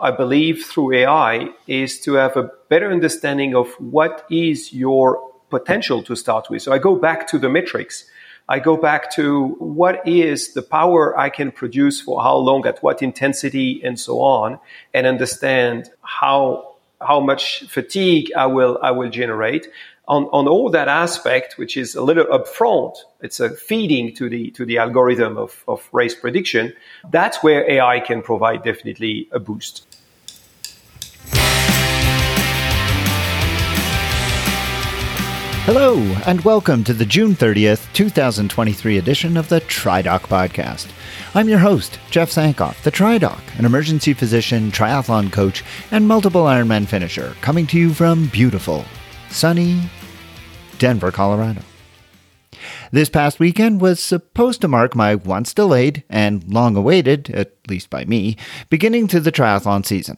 I believe through AI is to have a better understanding of what is your potential to start with. So I go back to the metrics. I go back to what is the power I can produce for how long, at what intensity, and so on, and understand how how much fatigue I will I will generate on, on all that aspect, which is a little upfront. It's a feeding to the to the algorithm of, of race prediction. That's where AI can provide definitely a boost. Hello, and welcome to the June 30th, 2023 edition of the TriDoc Podcast. I'm your host, Jeff Sankoff, the TriDoc, an emergency physician, triathlon coach, and multiple Ironman finisher, coming to you from beautiful, sunny Denver, Colorado. This past weekend was supposed to mark my once delayed and long awaited, at least by me, beginning to the triathlon season.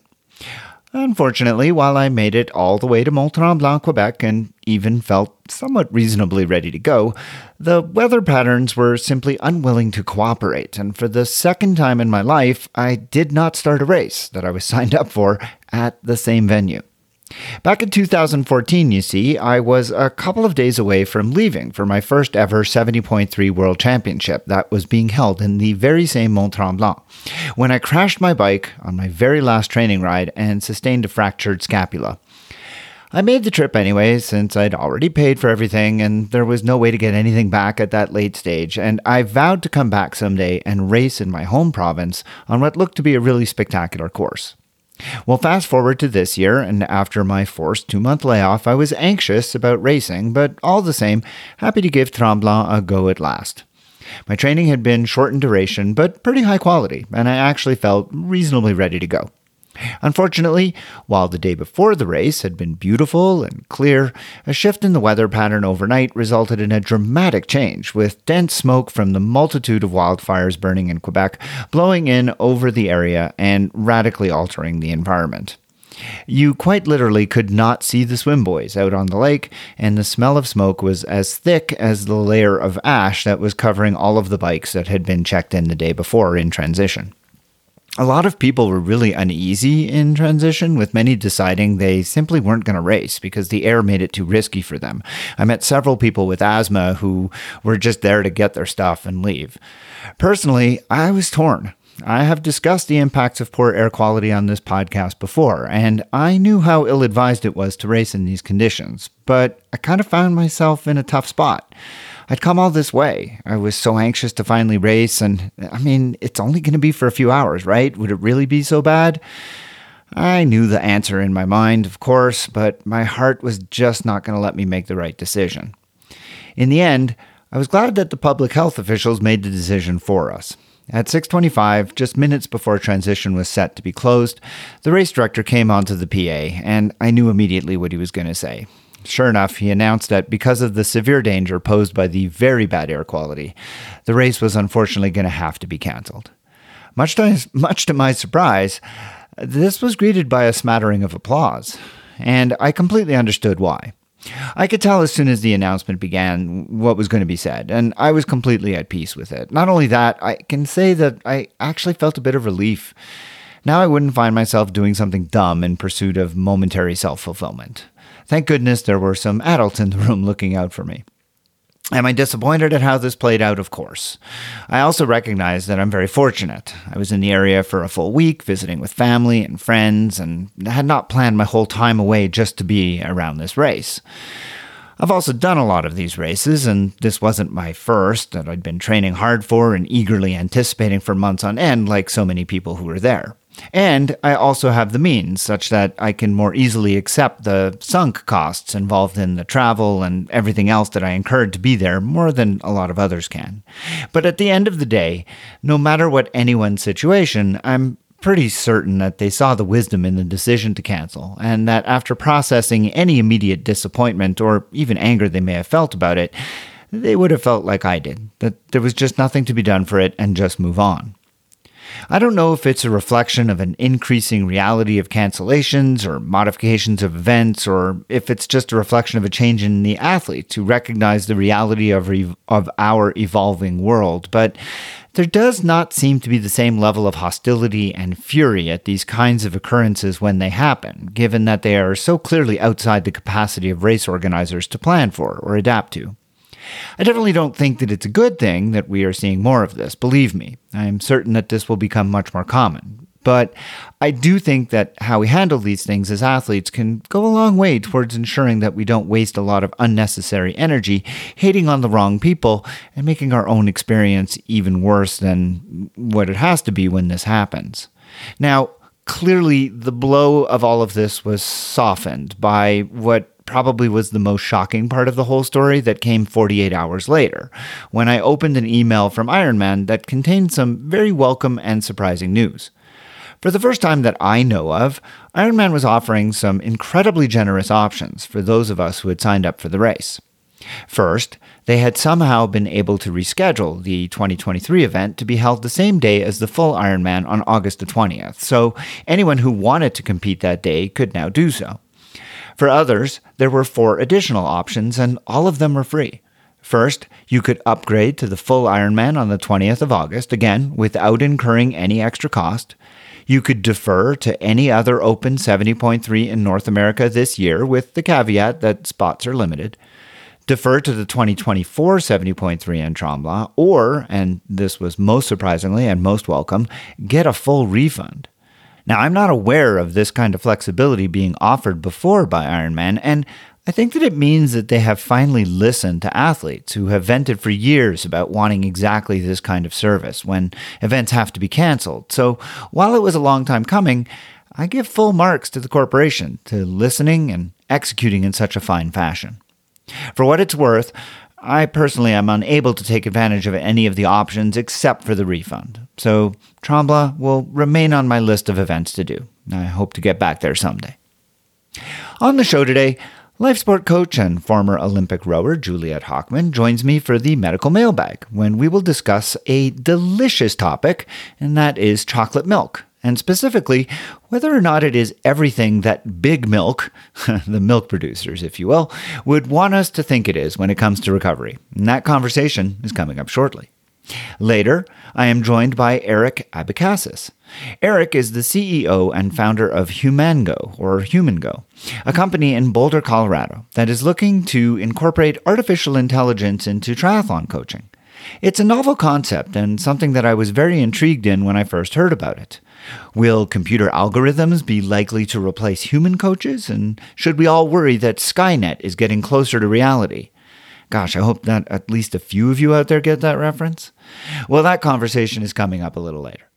Unfortunately, while I made it all the way to Mont Tremblant, Quebec, and even felt somewhat reasonably ready to go, the weather patterns were simply unwilling to cooperate, and for the second time in my life, I did not start a race that I was signed up for at the same venue. Back in 2014, you see, I was a couple of days away from leaving for my first ever 70.3 World Championship that was being held in the very same Mont Tremblant when I crashed my bike on my very last training ride and sustained a fractured scapula. I made the trip anyway, since I'd already paid for everything and there was no way to get anything back at that late stage, and I vowed to come back someday and race in my home province on what looked to be a really spectacular course. Well, fast forward to this year, and after my forced two month layoff, I was anxious about racing, but all the same, happy to give Tremblant a go at last. My training had been short in duration, but pretty high quality, and I actually felt reasonably ready to go. Unfortunately, while the day before the race had been beautiful and clear, a shift in the weather pattern overnight resulted in a dramatic change, with dense smoke from the multitude of wildfires burning in Quebec blowing in over the area and radically altering the environment. You quite literally could not see the swim buoys out on the lake, and the smell of smoke was as thick as the layer of ash that was covering all of the bikes that had been checked in the day before in transition a lot of people were really uneasy in transition, with many deciding they simply weren't going to race because the air made it too risky for them. I met several people with asthma who were just there to get their stuff and leave. Personally, I was torn. I have discussed the impacts of poor air quality on this podcast before, and I knew how ill advised it was to race in these conditions, but I kind of found myself in a tough spot. I'd come all this way. I was so anxious to finally race, and I mean, it's only going to be for a few hours, right? Would it really be so bad? I knew the answer in my mind, of course, but my heart was just not going to let me make the right decision. In the end, I was glad that the public health officials made the decision for us. At 6:25, just minutes before transition was set to be closed, the race director came onto the PA, and I knew immediately what he was going to say. Sure enough, he announced that because of the severe danger posed by the very bad air quality, the race was unfortunately going to have to be cancelled. Much to, much to my surprise, this was greeted by a smattering of applause, and I completely understood why. I could tell as soon as the announcement began what was going to be said, and I was completely at peace with it. Not only that, I can say that I actually felt a bit of relief. Now I wouldn't find myself doing something dumb in pursuit of momentary self fulfillment. Thank goodness there were some adults in the room looking out for me. Am I disappointed at how this played out? Of course. I also recognize that I'm very fortunate. I was in the area for a full week, visiting with family and friends, and had not planned my whole time away just to be around this race. I've also done a lot of these races, and this wasn't my first that I'd been training hard for and eagerly anticipating for months on end, like so many people who were there. And I also have the means such that I can more easily accept the sunk costs involved in the travel and everything else that I incurred to be there more than a lot of others can. But at the end of the day, no matter what anyone's situation, I'm pretty certain that they saw the wisdom in the decision to cancel, and that after processing any immediate disappointment or even anger they may have felt about it, they would have felt like I did, that there was just nothing to be done for it and just move on. I don't know if it's a reflection of an increasing reality of cancellations or modifications of events, or if it's just a reflection of a change in the athlete to recognize the reality of, re- of our evolving world. But there does not seem to be the same level of hostility and fury at these kinds of occurrences when they happen, given that they are so clearly outside the capacity of race organizers to plan for or adapt to. I definitely don't think that it's a good thing that we are seeing more of this, believe me. I am certain that this will become much more common. But I do think that how we handle these things as athletes can go a long way towards ensuring that we don't waste a lot of unnecessary energy hating on the wrong people and making our own experience even worse than what it has to be when this happens. Now, clearly, the blow of all of this was softened by what probably was the most shocking part of the whole story that came 48 hours later, when I opened an email from Ironman that contained some very welcome and surprising news. For the first time that I know of, Ironman was offering some incredibly generous options for those of us who had signed up for the race. First, they had somehow been able to reschedule the 2023 event to be held the same day as the full Ironman on August the 20th, so anyone who wanted to compete that day could now do so. For others, there were four additional options, and all of them were free. First, you could upgrade to the full Ironman on the 20th of August, again, without incurring any extra cost. You could defer to any other Open 70.3 in North America this year, with the caveat that spots are limited. Defer to the 2024 70.3 in Tremblant, or, and this was most surprisingly and most welcome, get a full refund. Now, I'm not aware of this kind of flexibility being offered before by Ironman, and I think that it means that they have finally listened to athletes who have vented for years about wanting exactly this kind of service when events have to be canceled. So, while it was a long time coming, I give full marks to the corporation to listening and executing in such a fine fashion. For what it's worth, I personally am unable to take advantage of any of the options except for the refund. So Tremblant will remain on my list of events to do. I hope to get back there someday. On the show today, life sport coach and former Olympic rower Juliet Hockman joins me for the medical mailbag when we will discuss a delicious topic, and that is chocolate milk and specifically whether or not it is everything that big milk, the milk producers, if you will, would want us to think it is when it comes to recovery. And that conversation is coming up shortly. Later, I am joined by Eric Abecassis. Eric is the CEO and founder of Humango, or HumanGo, a company in Boulder, Colorado, that is looking to incorporate artificial intelligence into triathlon coaching. It's a novel concept and something that I was very intrigued in when I first heard about it. Will computer algorithms be likely to replace human coaches? And should we all worry that Skynet is getting closer to reality? Gosh, I hope that at least a few of you out there get that reference. Well, that conversation is coming up a little later.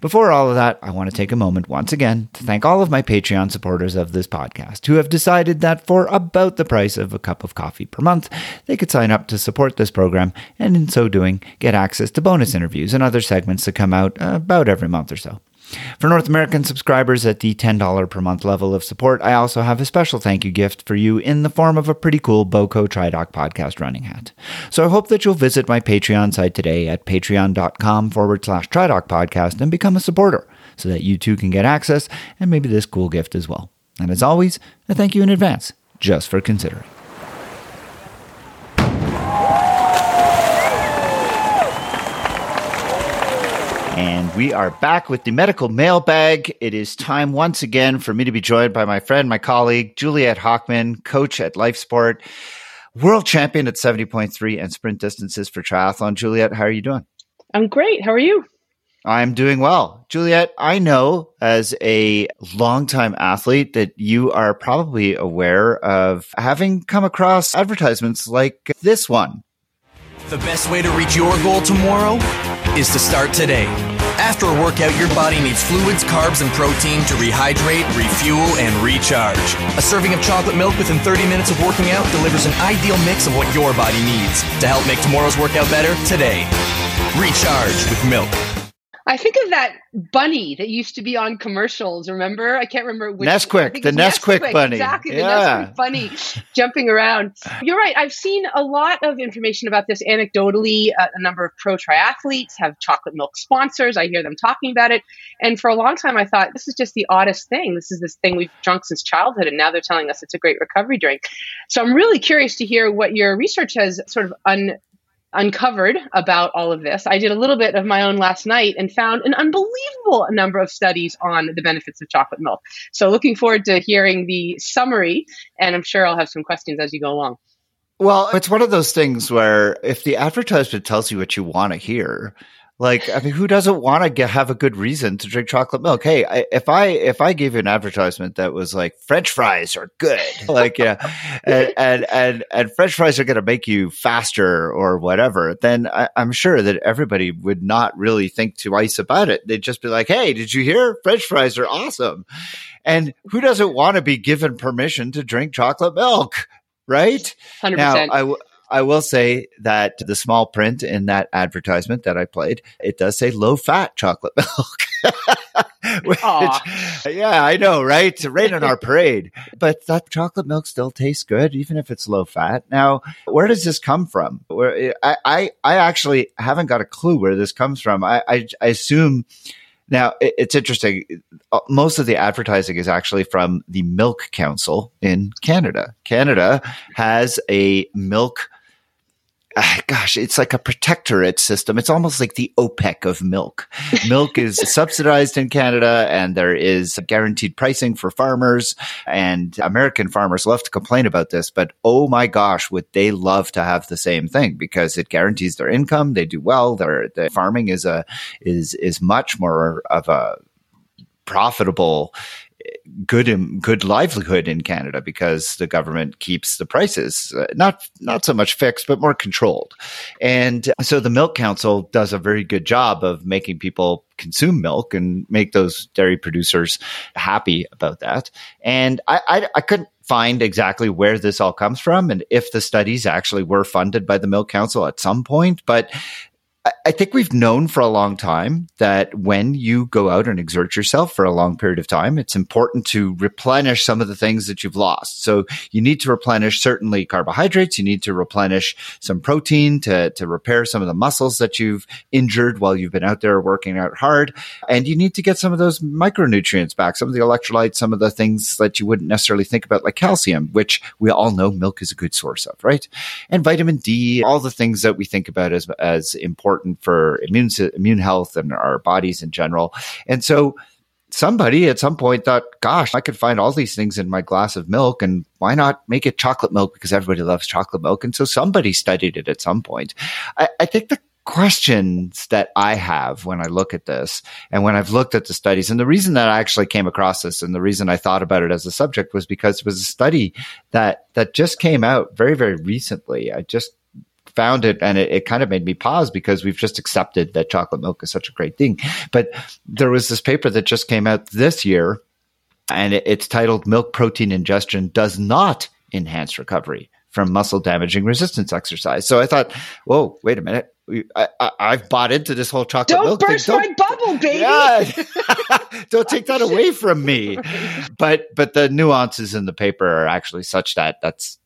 Before all of that, I want to take a moment once again to thank all of my Patreon supporters of this podcast who have decided that for about the price of a cup of coffee per month, they could sign up to support this program and in so doing get access to bonus interviews and other segments that come out about every month or so. For North American subscribers at the $10 per month level of support, I also have a special thank you gift for you in the form of a pretty cool BOCO TriDoc podcast running hat. So I hope that you'll visit my Patreon site today at patreon.com forward slash TriDoc podcast and become a supporter so that you too can get access and maybe this cool gift as well. And as always, I thank you in advance just for considering. And we are back with the medical mailbag. It is time once again for me to be joined by my friend, my colleague, Juliet Hockman, coach at LifeSport, world champion at 70.3 and sprint distances for triathlon. Juliet, how are you doing? I'm great. How are you? I'm doing well. Juliet, I know as a longtime athlete that you are probably aware of having come across advertisements like this one. The best way to reach your goal tomorrow is to start today. After a workout, your body needs fluids, carbs, and protein to rehydrate, refuel, and recharge. A serving of chocolate milk within 30 minutes of working out delivers an ideal mix of what your body needs to help make tomorrow's workout better today. Recharge with milk. I think of that bunny that used to be on commercials. Remember? I can't remember which. Nesquik, the Nesquik, Nesquik, bunny. Exactly, yeah. the Nesquik bunny jumping around. You're right. I've seen a lot of information about this anecdotally. Uh, a number of pro triathletes have chocolate milk sponsors. I hear them talking about it. And for a long time, I thought this is just the oddest thing. This is this thing we've drunk since childhood, and now they're telling us it's a great recovery drink. So I'm really curious to hear what your research has sort of un- uncovered about all of this. I did a little bit of my own last night and found an unbelievable number of studies on the benefits of chocolate milk. So looking forward to hearing the summary, and I'm sure I'll have some questions as you go along. Well, it's one of those things where if the advertisement tells you what you want to hear, like, I mean, who doesn't want to have a good reason to drink chocolate milk? Hey, I, if I if I gave you an advertisement that was like French fries are good, like yeah, and, and and and French fries are going to make you faster or whatever, then I, am sure that everybody would not really think twice about it. They'd just be like, "Hey, did you hear? French fries are awesome." And who doesn't want to be given permission to drink chocolate milk? right? 100%. Now, I, w- I will say that the small print in that advertisement that I played, it does say low fat chocolate milk. Which, yeah, I know, right? Right on our parade. But that chocolate milk still tastes good, even if it's low fat. Now, where does this come from? Where I, I, I actually haven't got a clue where this comes from. I, I, I assume now, it's interesting. Uh, most of the advertising is actually from the Milk Council in Canada. Canada has a milk Ah, gosh, it's like a protectorate system. It's almost like the OPEC of milk. Milk is subsidized in Canada and there is guaranteed pricing for farmers and American farmers love to complain about this, but oh my gosh, would they love to have the same thing because it guarantees their income. They do well. Their, the farming is a, is, is much more of a profitable good good livelihood in Canada because the government keeps the prices uh, not not so much fixed but more controlled. And so the Milk Council does a very good job of making people consume milk and make those dairy producers happy about that. And I, I, I couldn't find exactly where this all comes from and if the studies actually were funded by the Milk Council at some point, but I think we've known for a long time that when you go out and exert yourself for a long period of time, it's important to replenish some of the things that you've lost. So you need to replenish certainly carbohydrates. You need to replenish some protein to, to repair some of the muscles that you've injured while you've been out there working out hard. And you need to get some of those micronutrients back, some of the electrolytes, some of the things that you wouldn't necessarily think about, like calcium, which we all know milk is a good source of, right? And vitamin D, all the things that we think about as, as important important for immune immune health and our bodies in general. And so somebody at some point thought, gosh, I could find all these things in my glass of milk and why not make it chocolate milk because everybody loves chocolate milk. And so somebody studied it at some point. I, I think the questions that I have when I look at this and when I've looked at the studies. And the reason that I actually came across this and the reason I thought about it as a subject was because it was a study that, that just came out very, very recently. I just found it and it, it, kind of made me pause because we've just accepted that chocolate milk is such a great thing. But there was this paper that just came out this year and it, it's titled Milk Protein Ingestion Does Not Enhance Recovery from Muscle Damaging Resistance Exercise. So I thought, whoa, wait a minute. I, have bought into this whole chocolate don't milk burst thing. Don't burst my bubble, baby. Yeah. don't take that away from me. But but the nuances in the paper are actually such that that's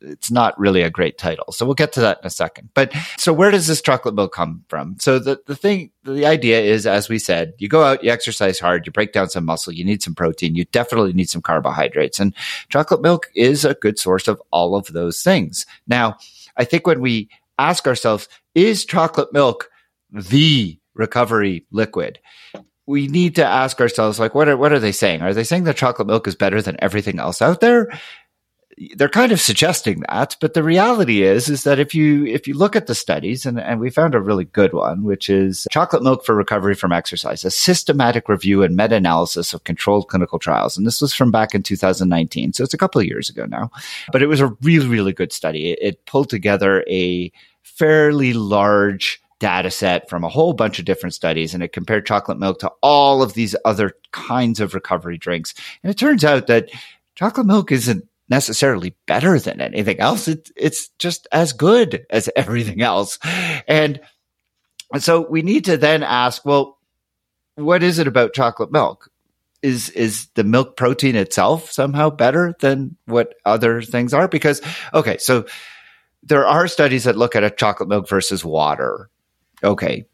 it's not really a great title. So we'll get to that in a second. But so where does this chocolate milk come from? So the, the thing, the idea is, as we said, you go out, you exercise hard, you break down some muscle, you need some protein, you definitely need some carbohydrates. And chocolate milk is a good source of all of those things. Now, I think when we ask ourselves, is chocolate milk the recovery liquid? we need to ask ourselves, like, what are, what are they saying? Are they saying that chocolate milk is better than everything else out there? They're kind of suggesting that, but the reality is, is that if you, if you look at the studies and, and we found a really good one, which is chocolate milk for recovery from exercise, a systematic review and meta-analysis of controlled clinical trials. And this was from back in 2019. So it's a couple of years ago now, but it was a really, really good study. It, it pulled together a fairly large data set from a whole bunch of different studies and it compared chocolate milk to all of these other kinds of recovery drinks. And it turns out that chocolate milk isn't necessarily better than anything else. It, it's just as good as everything else. And so we need to then ask, well, what is it about chocolate milk? Is is the milk protein itself somehow better than what other things are? Because okay, so there are studies that look at a chocolate milk versus water okay,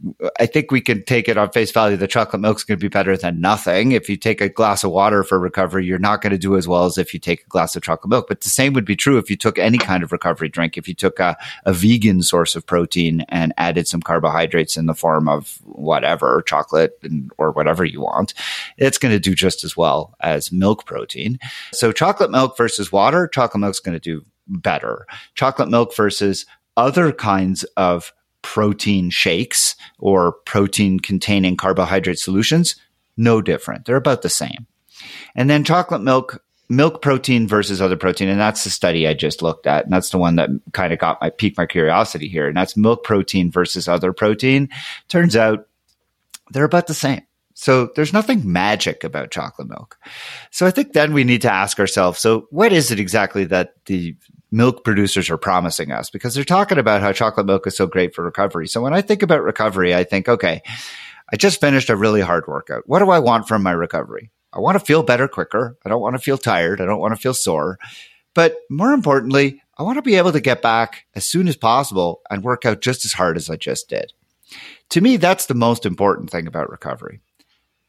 I think we can take it on face value. The chocolate milk's going to be better than nothing. If you take a glass of water for recovery, you're not going to do as well as if you take a glass of chocolate milk. But the same would be true if you took any kind of recovery drink. If you took a, a vegan source of protein and added some carbohydrates in the form of whatever, chocolate and, or whatever you want, it's going to do just as well as milk protein. So chocolate milk versus water, chocolate milk's going to do better. Chocolate milk versus other kinds of protein shakes or protein containing carbohydrate solutions, no different. They're about the same. And then chocolate milk, milk protein versus other protein. And that's the study I just looked at. And that's the one that kind of got my piqued my curiosity here. And that's milk protein versus other protein. Turns out they're about the same. So there's nothing magic about chocolate milk. So I think then we need to ask ourselves, so what is it exactly that the milk producers are promising us because they're talking about how chocolate milk is so great for recovery. So when I think about recovery, I think, okay, I just finished a really hard workout. What do I want from my recovery? I want to feel better quicker. I don't want to feel tired. I don't want to feel sore. But more importantly, I want to be able to get back as soon as possible and work out just as hard as I just did. To me, that's the most important thing about recovery.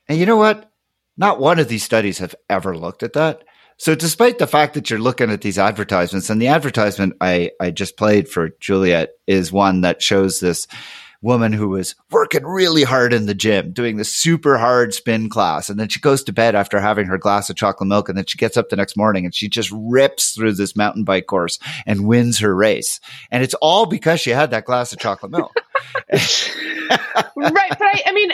And you know what? Not one of these studies have ever looked at that. So despite the fact that you're looking at these advertisements and the advertisement I, I just played for Juliet is one that shows this woman who was working really hard in the gym, doing the super hard spin class. And then she goes to bed after having her glass of chocolate milk. And then she gets up the next morning and she just rips through this mountain bike course and wins her race. And it's all because she had that glass of chocolate milk. Right, but I, I mean,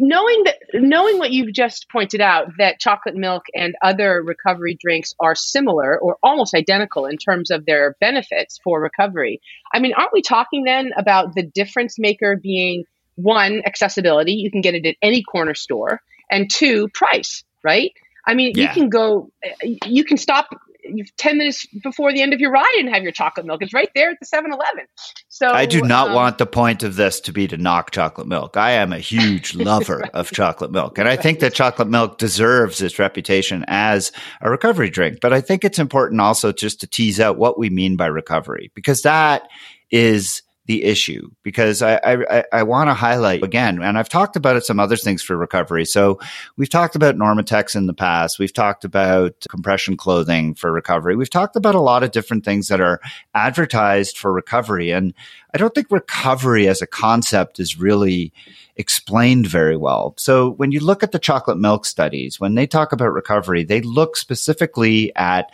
knowing that, knowing what you've just pointed out, that chocolate milk and other recovery drinks are similar or almost identical in terms of their benefits for recovery. I mean, aren't we talking then about the difference maker being one, accessibility? You can get it at any corner store, and two, price. Right? I mean, yeah. you can go, you can stop 10 minutes before the end of your ride and have your chocolate milk. It's right there at the 7 Eleven. So I do not um, want the point of this to be to knock chocolate milk. I am a huge lover right. of chocolate milk. And I think that chocolate milk deserves its reputation as a recovery drink. But I think it's important also just to tease out what we mean by recovery because that is the issue because I, I, I want to highlight again, and I've talked about it some other things for recovery. So we've talked about Normatecs in the past. We've talked about compression clothing for recovery. We've talked about a lot of different things that are advertised for recovery. And I don't think recovery as a concept is really explained very well. So when you look at the chocolate milk studies, when they talk about recovery, they look specifically at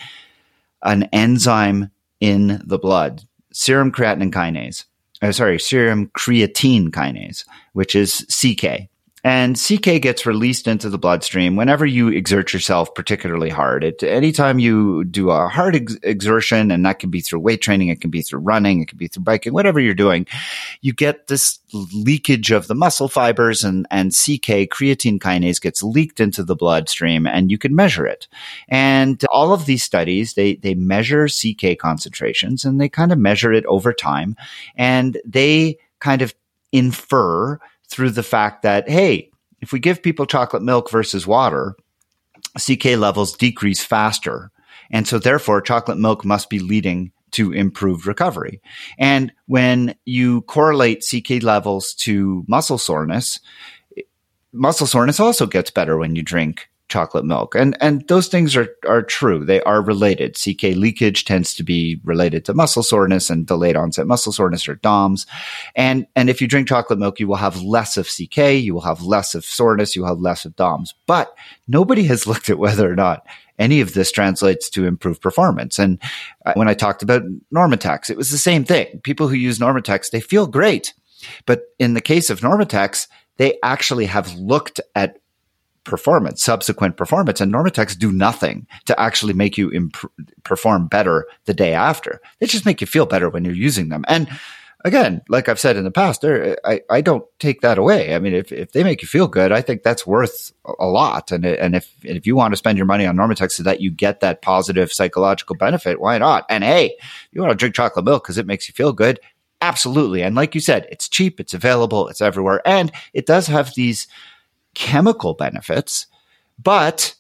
an enzyme in the blood, serum creatinine kinase uh, sorry, serum creatine kinase, which is CK. And CK gets released into the bloodstream whenever you exert yourself particularly hard. It, anytime you do a hard ex- exertion, and that can be through weight training, it can be through running, it can be through biking, whatever you're doing, you get this leakage of the muscle fibers and, and CK, creatine kinase gets leaked into the bloodstream and you can measure it. And all of these studies, they, they measure CK concentrations and they kind of measure it over time and they kind of infer through the fact that, hey, if we give people chocolate milk versus water, CK levels decrease faster. And so therefore chocolate milk must be leading to improved recovery. And when you correlate CK levels to muscle soreness, muscle soreness also gets better when you drink chocolate milk. And and those things are are true. They are related. CK leakage tends to be related to muscle soreness and delayed onset muscle soreness or DOMS. And and if you drink chocolate milk, you will have less of CK, you will have less of soreness, you will have less of DOMS. But nobody has looked at whether or not any of this translates to improved performance. And uh, when I talked about Normatecs, it was the same thing. People who use Normatecs, they feel great. But in the case of Normatecs, they actually have looked at performance, subsequent performance. And Normatecs do nothing to actually make you imp- perform better the day after. They just make you feel better when you're using them. And again, like I've said in the past, I, I don't take that away. I mean, if, if they make you feel good, I think that's worth a lot. And, and if, if you want to spend your money on Normatecs so that you get that positive psychological benefit, why not? And hey, you want to drink chocolate milk because it makes you feel good. Absolutely. And like you said, it's cheap, it's available, it's everywhere. And it does have these chemical benefits, but,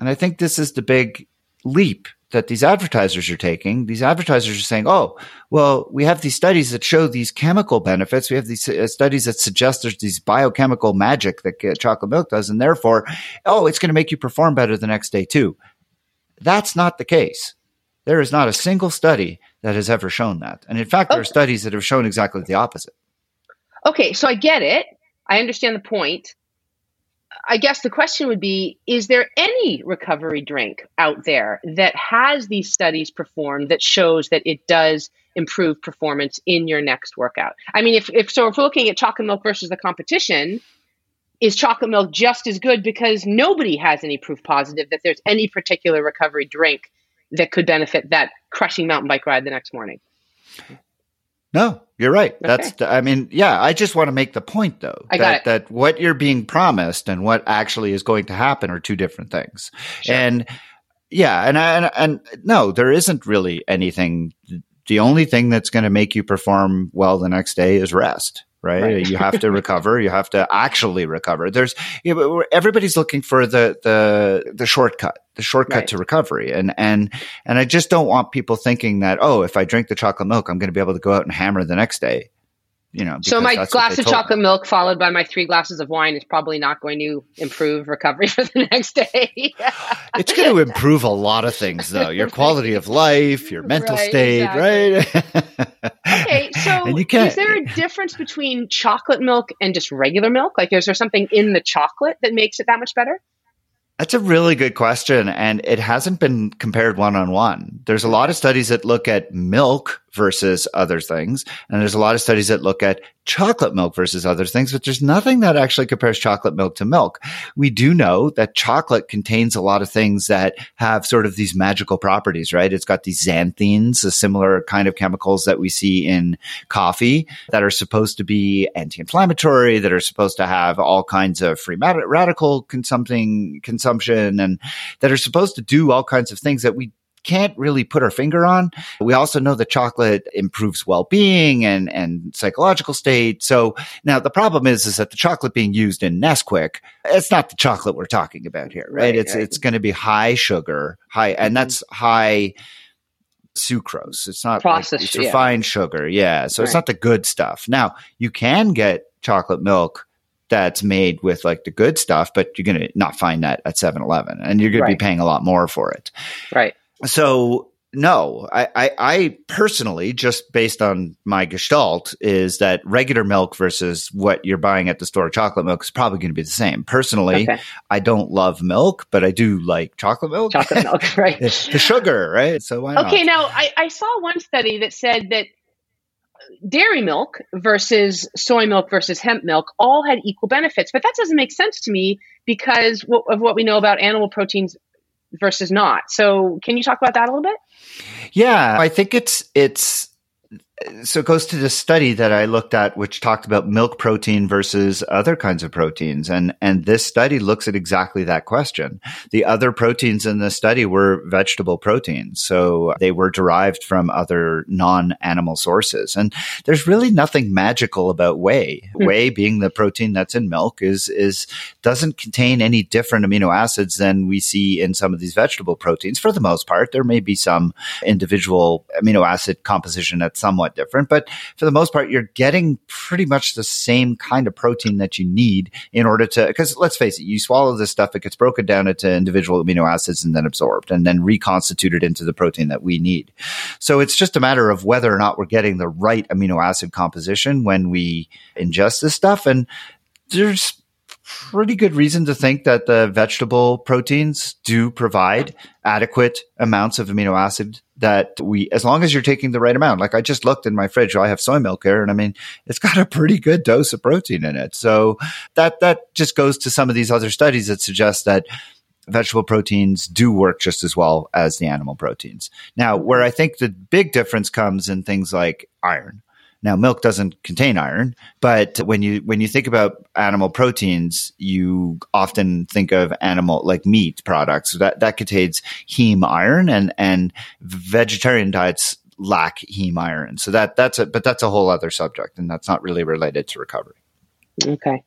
and I think this is the big leap that these advertisers are taking. These advertisers are saying, "Oh, well, we have these studies that show these chemical benefits. We have these uh, studies that suggest there's these biochemical magic that uh, chocolate milk does, and therefore, oh, it's going to make you perform better the next day too." That's not the case. There is not a single study that has ever shown that, and in fact, there are studies that have shown exactly the opposite. Okay, so I get it. I understand the point. I guess the question would be Is there any recovery drink out there that has these studies performed that shows that it does improve performance in your next workout? I mean, if, if so, if we're looking at chocolate milk versus the competition, is chocolate milk just as good because nobody has any proof positive that there's any particular recovery drink that could benefit that crushing mountain bike ride the next morning? No, you're right. Okay. That's, I mean, yeah, I just want to make the point though, I that, that what you're being promised and what actually is going to happen are two different things. Sure. And yeah, and, and, and no, there isn't really anything. The only thing that's going to make you perform well the next day is rest right? right. you have to recover. You have to actually recover. There's you know, everybody's looking for the the the shortcut, the shortcut right. to recovery, and and and I just don't want people thinking that oh, if I drink the chocolate milk, I'm going to be able to go out and hammer the next day you know. So my glass of chocolate me. milk followed by my three glasses of wine is probably not going to improve recovery for the next day. it's going to improve a lot of things, though. Your quality of life, your mental right, state, exactly. right? okay, so is there a difference between chocolate milk and just regular milk? Like, is there something in the chocolate that makes it that much better? That's a really good question. And it hasn't been compared one on one. There's a lot of studies that look at milk versus other things. And there's a lot of studies that look at chocolate milk versus other things, but there's nothing that actually compares chocolate milk to milk. We do know that chocolate contains a lot of things that have sort of these magical properties, right? It's got these xanthines, a similar kind of chemicals that we see in coffee that are supposed to be anti-inflammatory, that are supposed to have all kinds of free radical consumption, consumption and that are supposed to do all kinds of things that we can't really put our finger on. We also know that chocolate improves well-being and, and psychological state. So now the problem is, is that the chocolate being used in Nesquik, it's not the chocolate we're talking about here, right? right it's, right. it's going to be high sugar, high, and mm-hmm. that's high sucrose. It's not processed, like, it's refined yeah. sugar. Yeah. So right. it's not the good stuff. Now you can get chocolate milk that's made with like the good stuff, but you're going to not find that at 7 Eleven and you're going right. to be paying a lot more for it. Right. So no, I, I, I, personally, just based on my gestalt, is that regular milk versus what you're buying at the store, chocolate milk, is probably going to be the same. Personally, okay. I don't love milk, but I do like chocolate milk. Chocolate milk, right? the sugar, right? So why not? Okay, not? now I, I saw one study that said that dairy milk versus soy milk versus hemp milk all had equal benefits, but that doesn't make sense to me because of what we know about animal proteins versus not. So can you talk about that a little bit? Yeah, I think it's it's so it goes to the study that I looked at, which talked about milk protein versus other kinds of proteins. And, and this study looks at exactly that question. The other proteins in the study were vegetable proteins. So they were derived from other non-animal sources. And there's really nothing magical about whey. Mm. Whey being the protein that's in milk is, is, doesn't contain any different amino acids than we see in some of these vegetable proteins. For the most part, there may be some individual amino acid composition that's somewhat somewhat different, but for the most part, you're getting pretty much the same kind of protein that you need in order to, because let's face it, you swallow this stuff, it gets broken down into individual amino acids and then absorbed and then reconstituted into the protein that we need. So it's just a matter of whether or not we're getting the right amino acid composition when we ingest this stuff. And there's pretty good reason to think that the vegetable proteins do provide adequate amounts of amino acid that we, as long as you're taking the right amount. Like I just looked in my fridge, I have soy milk here, and I mean, it's got a pretty good dose of protein in it. So that that just goes to some of these other studies that suggest that vegetable proteins do work just as well as the animal proteins. Now, where I think the big difference comes in things like iron. Now, milk doesn't contain iron, but when you when you think about animal proteins, you often think of animal like meat products that that contains heme iron, and and vegetarian diets lack heme iron. So that that's a but that's a whole other subject, and that's not really related to recovery. Okay.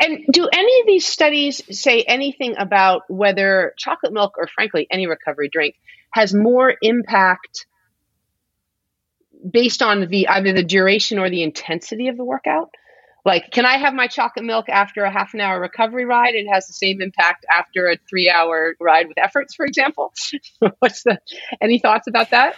And do any of these studies say anything about whether chocolate milk or, frankly, any recovery drink has more impact based on the either the duration or the intensity of the workout? Like, can I have my chocolate milk after a half an hour recovery ride? It has the same impact after a three hour ride with efforts, for example. What's the any thoughts about that?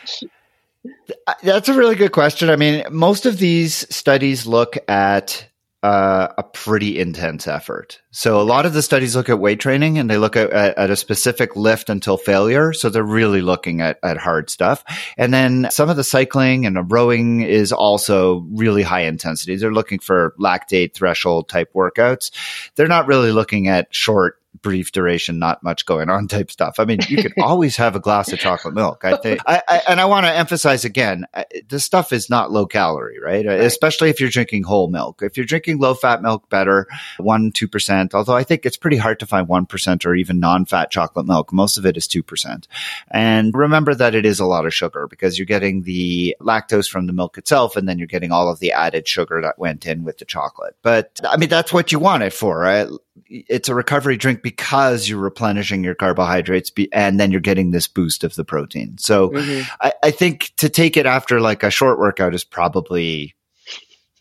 Uh, that's a really good question. I mean, most of these studies look at uh, a pretty intense effort. So a lot of the studies look at weight training and they look at, at, at, a specific lift until failure. So they're really looking at, at hard stuff. And then some of the cycling and the rowing is also really high intensity. They're looking for lactate threshold type workouts. They're not really looking at short brief duration, not much going on type stuff. I mean, you could always have a glass of chocolate milk. I think, I, I, and I want to emphasize again, this stuff is not low calorie, right? right? Especially if you're drinking whole milk. If you're drinking low fat milk, better one, 2%. Although I think it's pretty hard to find 1% or even non-fat chocolate milk. Most of it is 2%. And remember that it is a lot of sugar because you're getting the lactose from the milk itself and then you're getting all of the added sugar that went in with the chocolate. But I mean, that's what you want it for, right? It's a recovery drink because you're replenishing your carbohydrates be, and then you're getting this boost of the protein. So mm-hmm. I, I, think to take it after like a short workout is probably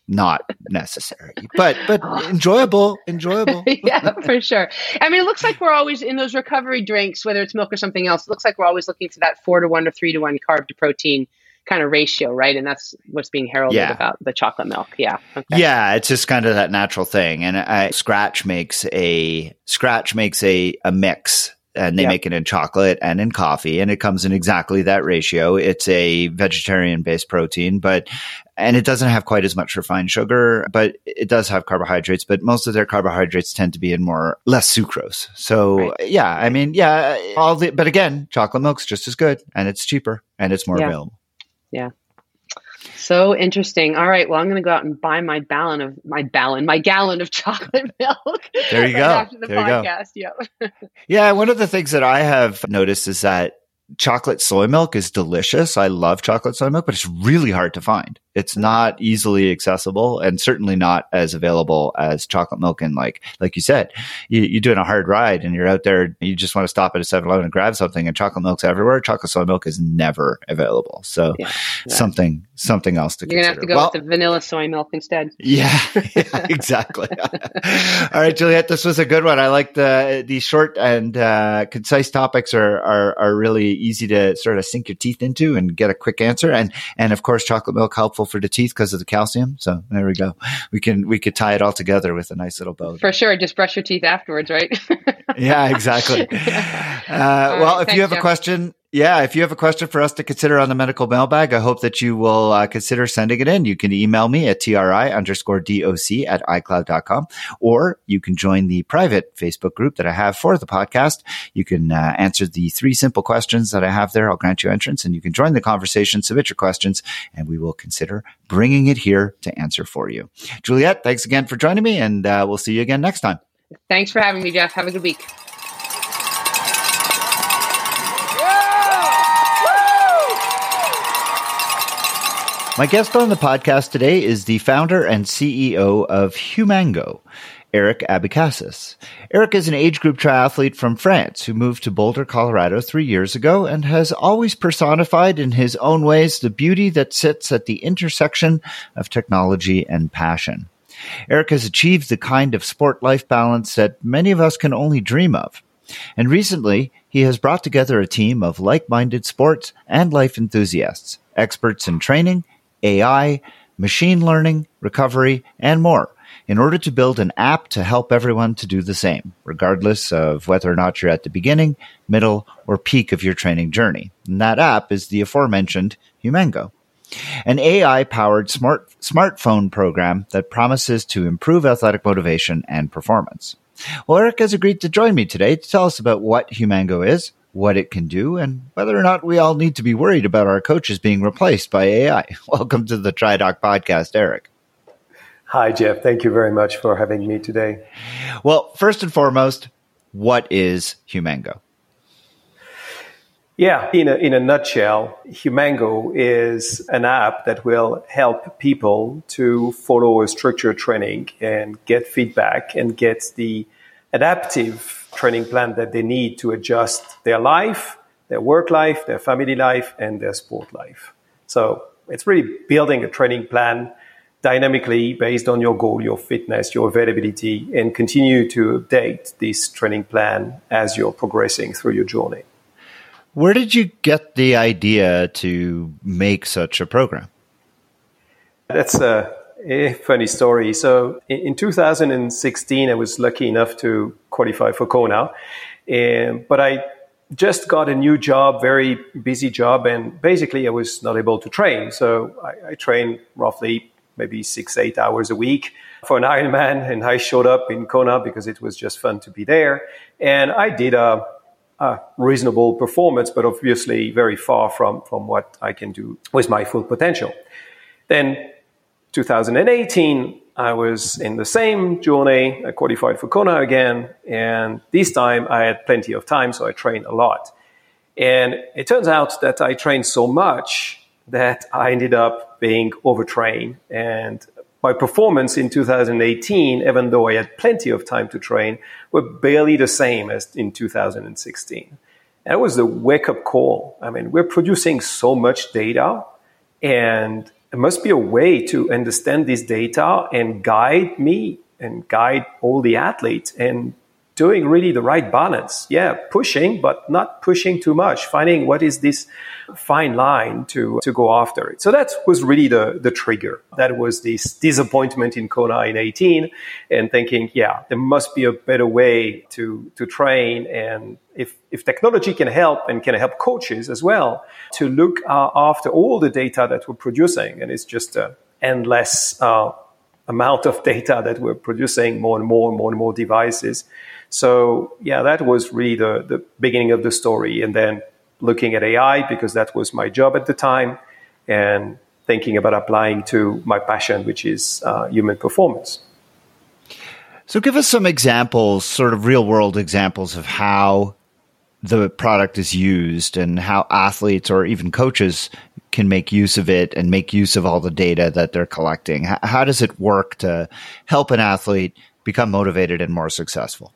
not necessary, but, but enjoyable, enjoyable. yeah, for sure. I mean, it looks like we're always in those recovery drinks, whether it's milk or something else, it looks like we're always looking for that four to one or three to one carb to protein kind of ratio, right? And that's what's being heralded yeah. about the chocolate milk. Yeah. Okay. Yeah, it's just kind of that natural thing. And I, Skratch makes a Skratch makes a a mix and they yep. make it in chocolate and in coffee and it comes in exactly that ratio. It's a vegetarian based protein, but and it doesn't have quite as much refined sugar, but it does have carbohydrates, but most of their carbohydrates tend to be in more less sucrose. So right. yeah, I mean, yeah, all the but again, chocolate milk's just as good and it's cheaper and it's more yeah. available. Yeah. So interesting. All right. Well, I'm going to go out and buy my gallon of my gallon, my gallon of chocolate milk. There you go. After the there podcast. You go. Yeah. yeah. One of the things that I have noticed is that chocolate soy milk is delicious. I love chocolate soy milk, but it's really hard to find. It's not easily accessible and certainly not as available as chocolate milk. And like, like you said, you, are doing a hard ride and you're out there, you just want to stop at a 7 Eleven and grab something and chocolate milk's everywhere. Chocolate soy milk is never available. So yeah, yeah. something, something else to consider. You're going to have to go well, with the vanilla soy milk instead. Yeah, yeah exactly. All right, Juliet, this was a good one. I like the, these short and uh, concise topics are, are, are really easy to sort of sink your teeth into and get a quick answer. And, and of course, chocolate milk helpful for the teeth because of the calcium. So there we go. We can we could tie it all together with a nice little bow. For sure. Just brush your teeth afterwards, right? yeah, exactly. Uh, well, if you have Jeff. a question, yeah, if you have a question for us to consider on the medical mailbag, I hope that you will uh, consider sending it in. You can email me at tri underscore doc at icloud.com, or you can join the private Facebook group that I have for the podcast. You can uh, answer the three simple questions that I have there. I'll grant you entrance and you can join the conversation, submit your questions, and we will consider bringing it here to answer for you. Juliet, thanks again for joining me, and uh, we'll see you again next time. Thanks for having me, Jeff. Have a good week. My guest on the podcast today is the founder and CEO of Humango, Eric Abecassis. Eric is an age group triathlete from France who moved to Boulder, Colorado three years ago and has always personified in his own ways the beauty that sits at the intersection of technology and passion. Eric has achieved the kind of sport life balance that many of us can only dream of. And recently, he has brought together a team of like minded sports and life enthusiasts, experts in training AI, machine learning, recovery, and more in order to build an app to help everyone to do the same, regardless of whether or not you're at the beginning, middle, or peak of your training journey. And that app is the aforementioned Humango, an AI powered smart, smartphone program that promises to improve athletic motivation and performance. Well, Eric has agreed to join me today to tell us about what Humango is, what it can do, and whether or not we all need to be worried about our coaches being replaced by AI. Welcome to the TriDoc podcast, Eric. Hi, Jeff. Thank you very much for having me today. Well, first and foremost, what is Humango? Yeah, in a, in a nutshell, Humango is an app that will help people to follow a structured training and get feedback and get the adaptive training plan that they need to adjust their life, their work life, their family life, and their sport life. So it's really building a training plan dynamically based on your goal, your fitness, your availability, and continue to update this training plan as you're progressing through your journey. Where did you get the idea to make such a program? That's a, a funny story. So in, in, 2016, I was lucky enough to qualify for Kona, and, but I just got a new job, very busy job, and basically I was not able to train. So I, I trained roughly maybe six, eight hours a week for an Ironman, and I showed up in Kona because it was just fun to be there. And I did a a reasonable performance, but obviously very far from, from what I can do with my full potential. Then 2018, I was in the same journey. I qualified for Kona again, and this time I had plenty of time, so I trained a lot. And it turns out that I trained so much that I ended up being overtrained and my performance in 2018, even though I had plenty of time to train, were barely the same as in 2016. And it was the wake up call. I mean, we're producing so much data, and there must be a way to understand this data and guide me and guide all the athletes and doing really the right balance. Yeah, pushing, but not pushing too much, finding what is this fine line to, to go after it. So that was really the, the trigger. That was this disappointment in Kona in 18 and thinking, yeah, there must be a better way to, to train. And if, if technology can help and can help coaches as well to look uh, after all the data that we're producing, and it's just an endless uh, amount of data that we're producing, more and more and more and more devices so yeah, that was really the, the beginning of the story. And then looking at AI because that was my job at the time and thinking about applying to my passion, which is uh, human performance. So give us some examples, sort of real world examples of how the product is used and how athletes or even coaches can make use of it and make use of all the data that they're collecting. How, how does it work to help an athlete become motivated and more successful?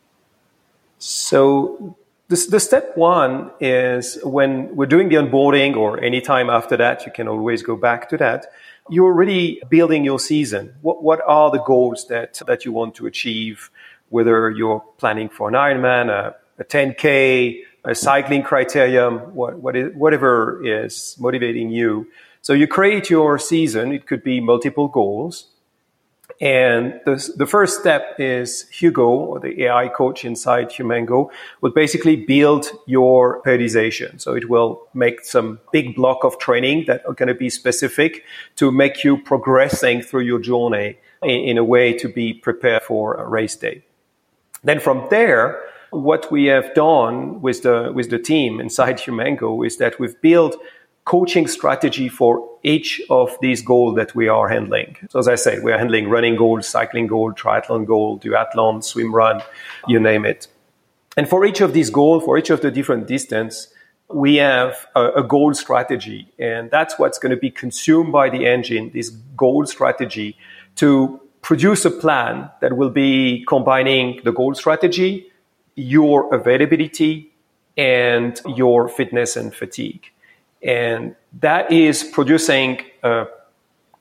So this, the step one is when we're doing the onboarding or any time after that, you can always go back to that. You're already building your season. What, what are the goals that, that you want to achieve? Whether you're planning for an Ironman, a, a 10K, a cycling criterium, what, what is, whatever is motivating you. So you create your season. It could be multiple goals. And the, the first step is Hugo, or the AI coach inside Humango, will basically build your periodization. So it will make some big block of training that are going to be specific to make you progressing through your journey in, in a way to be prepared for a race day. Then from there, what we have done with the, with the team inside Humango is that we've built coaching strategy for each of these goals that we are handling. So as I said, we are handling running goals, cycling goal, triathlon goal, duathlon, swim run, you name it. And for each of these goals, for each of the different distance, we have a, a goal strategy. And that's what's going to be consumed by the engine, this goal strategy to produce a plan that will be combining the goal strategy, your availability, and your fitness and fatigue. And that is producing a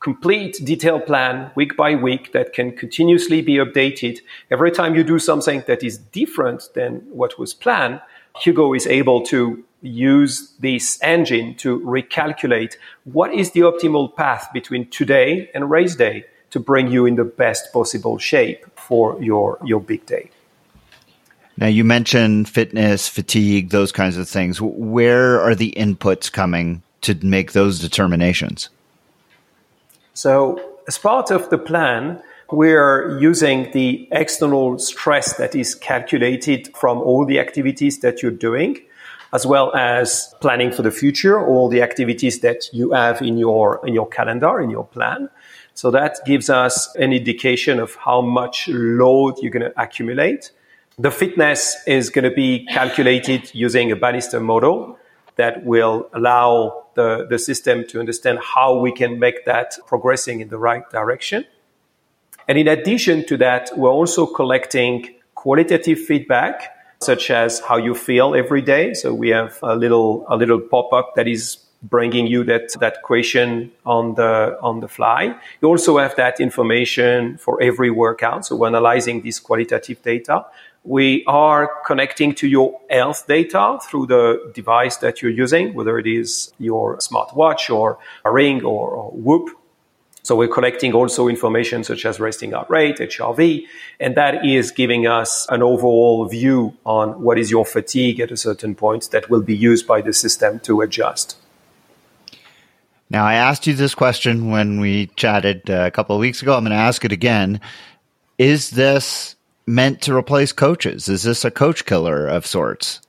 complete detailed plan week by week that can continuously be updated. Every time you do something that is different than what was planned, Hugo is able to use this engine to recalculate what is the optimal path between today and race day to bring you in the best possible shape for your, your big day. Now, you mentioned fitness, fatigue, those kinds of things. Where are the inputs coming to make those determinations? So, as part of the plan, we're using the external stress that is calculated from all the activities that you're doing, as well as planning for the future, all the activities that you have in your, in your calendar, in your plan. So that gives us an indication of how much load you're going to accumulate. The fitness is going to be calculated using a Banister model that will allow the, the system to understand how we can make that progressing in the right direction. And in addition to that, we're also collecting qualitative feedback, such as how you feel every day. So we have a little, a little pop-up that is bringing you that, that question on the, on the fly. You also have that information for every workout. So we're analyzing this qualitative data. We are connecting to your health data through the device that you're using, whether it is your smartwatch or a ring or, or Whoop. So we're collecting also information such as resting heart rate, HRV, and that is giving us an overall view on what is your fatigue at a certain point that will be used by the system to adjust. Now, I asked you this question when we chatted uh, a couple of weeks ago. I'm going to ask it again. Is this meant to replace coaches? Is this a coach killer of sorts?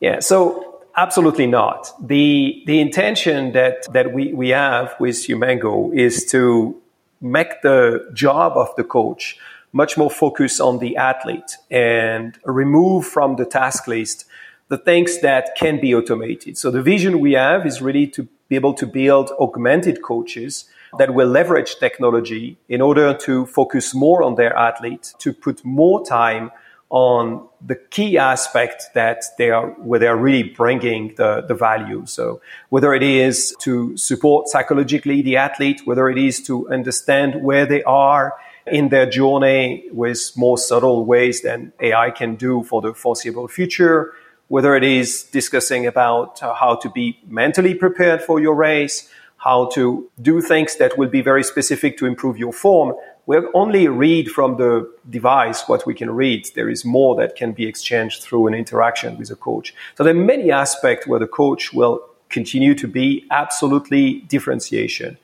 Yeah, so absolutely not. The the intention that that we, we have with Humango is to make the job of the coach much more focused on the athlete and remove from the task list the things that can be automated. So the vision we have is really to be able to build augmented coaches that will leverage technology in order to focus more on their athlete, to put more time on the key aspect that they are where they are really bringing the, the value. So whether it is to support psychologically the athlete, whether it is to understand where they are in their journey with more subtle ways than AI can do for the foreseeable future, whether it is discussing about uh, how to be mentally prepared for your race, how to do things that will be very specific to improve your form. We'll only read from the device what we can read. There is more that can be exchanged through an interaction with a coach. So there are many aspects where the coach will continue to be absolutely differentiation.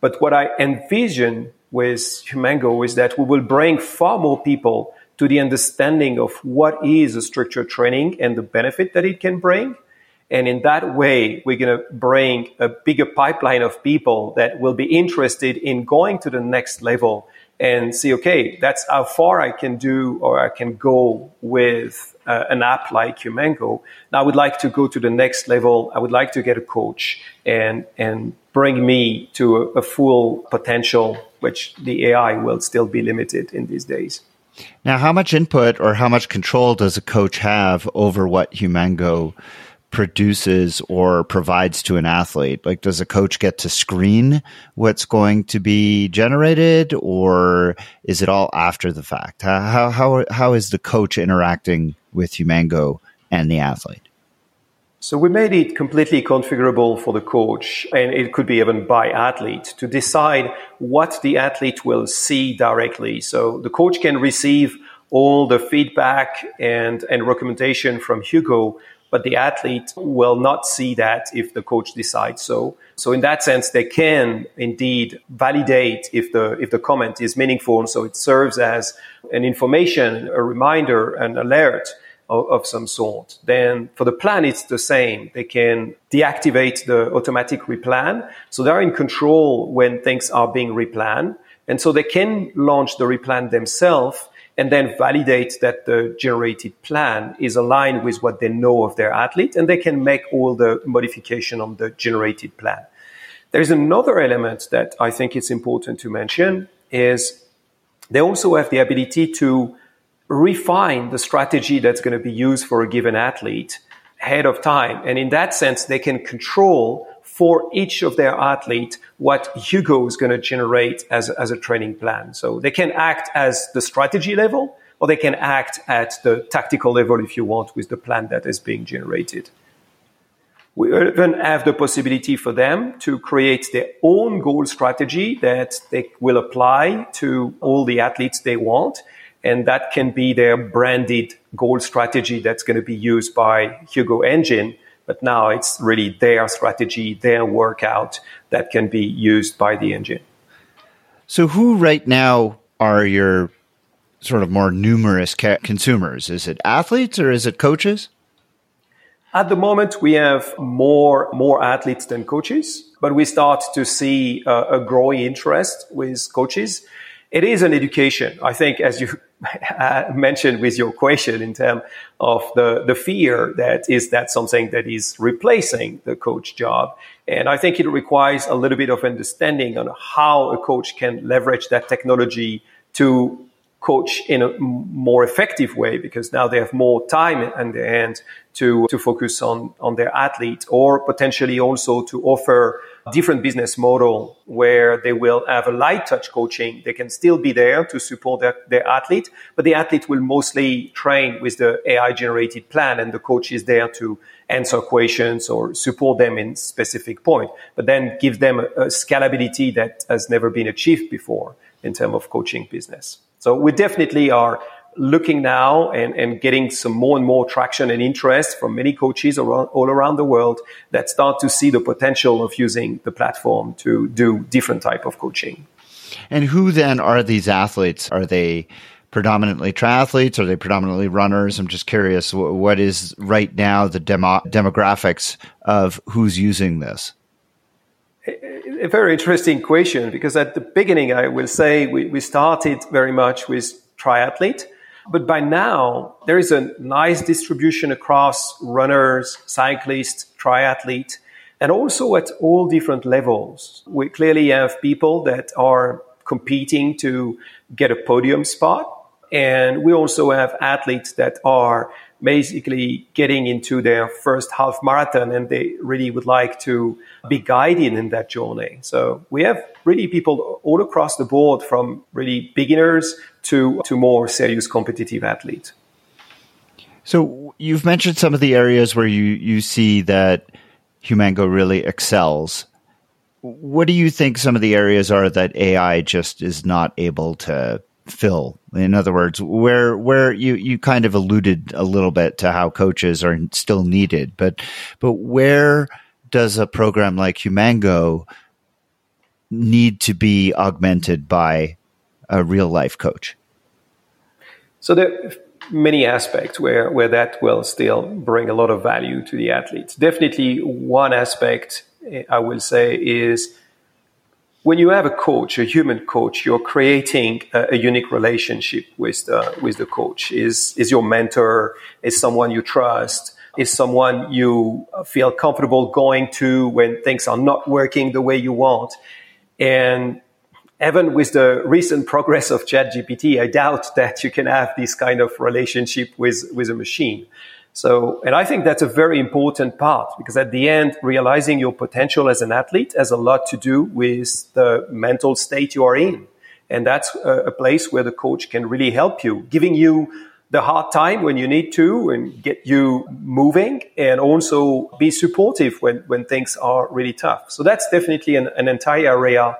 But what I envision with Humango is that we will bring far more people to the understanding of what is a structured training and the benefit that it can bring. And in that way, we're going to bring a bigger pipeline of people that will be interested in going to the next level and see, okay, that's how far I can do or I can go with uh, an app like Humango. Now I would like to go to the next level. I would like to get a coach and, and bring me to a, a full potential, which the AI will still be limited in these days. Now, how much input or how much control does a coach have over what Humango produces or provides to an athlete? Like, does a coach get to screen what's going to be generated, or is it all after the fact? How how how is the coach interacting with Humango and the athlete? So we made it completely configurable for the coach, and it could be even by athlete to decide what the athlete will see directly. So the coach can receive all the feedback and, and recommendation from Hugo, but the athlete will not see that if the coach decides so. So in that sense, they can indeed validate if the, if the comment is meaningful. And So it serves as an information, a reminder, an alert of, of, some sort. Then for the plan, it's the same. They can deactivate the automatic replan. So they're in control when things are being replanned. And so they can launch the replan themselves and then validate that the generated plan is aligned with what they know of their athlete. And they can make all the modification on the generated plan. There is another element that I think it's important to mention is they also have the ability to refine the strategy that's going to be used for a given athlete ahead of time. And in that sense, they can control for each of their athlete what Hugo is going to generate as, as a training plan. So they can act as the strategy level or they can act at the tactical level if you want with the plan that is being generated. We even have the possibility for them to create their own goal strategy that they will apply to all the athletes they want and that can be their branded goal strategy that's going to be used by Hugo Engine. But now it's really their strategy, their workout that can be used by the engine. So, who right now are your sort of more numerous ca- consumers? Is it athletes or is it coaches? At the moment, we have more more athletes than coaches, but we start to see uh, a growing interest with coaches. It is an education. I think, as you Uh, mentioned with your question in terms of the, the fear that is that something that is replacing the coach job. And I think it requires a little bit of understanding on how a coach can leverage that technology to coach in a more effective way because now they have more time in their hands to, to focus on, on their athlete or potentially also to offer different business model where they will have a light touch coaching. They can still be there to support their, their athlete, but the athlete will mostly train with the AI generated plan and the coach is there to answer questions or support them in specific point, but then give them a, a scalability that has never been achieved before in terms of coaching business. So we definitely are looking now and, and getting some more and more traction and interest from many coaches around, all around the world that start to see the potential of using the platform to do different type of coaching. And who then are these athletes? Are they predominantly triathletes? Are they predominantly runners? I'm just curious what is right now the demo- demographics of who's using this? A very interesting question because at the beginning, I will say we, we started very much with triathlete but by now, there is a nice distribution across runners, cyclists, triathletes, and also at all different levels. We clearly have people that are competing to get a podium spot. And we also have athletes that are basically getting into their first half marathon and they really would like to be guided in that journey. So we have really people all across the board from really beginners to, to more serious competitive athletes. So you've mentioned some of the areas where you, you see that Humango really excels. What do you think some of the areas are that AI just is not able to fill? In other words, where where you you kind of alluded a little bit to how coaches are still needed, but but where does a program like Humango need to be augmented by a real life coach? So there are many aspects where, where that will still bring a lot of value to the athletes. Definitely one aspect I will say is when you have a coach, a human coach, you're creating a, a unique relationship with the, with the coach. Is, is your mentor, is someone you trust, is someone you feel comfortable going to when things are not working the way you want. And even with the recent progress of ChatGPT, I doubt that you can have this kind of relationship with, with a machine. So, and I think that's a very important part because at the end, realizing your potential as an athlete has a lot to do with the mental state you are in. And that's a, place where the coach can really help you, giving you the hard time when you need to and get you moving and also be supportive when, when things are really tough. So that's definitely an, an entire area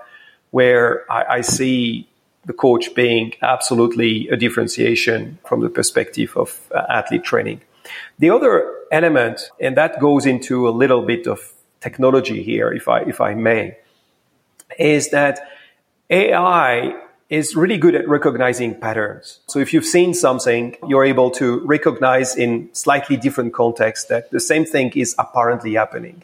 where I, I see the coach being absolutely a differentiation from the perspective of uh, athlete training. The other element, and that goes into a little bit of technology here, if I, if I may, is that AI is really good at recognizing patterns. So if you've seen something, you're able to recognize in slightly different contexts that the same thing is apparently happening.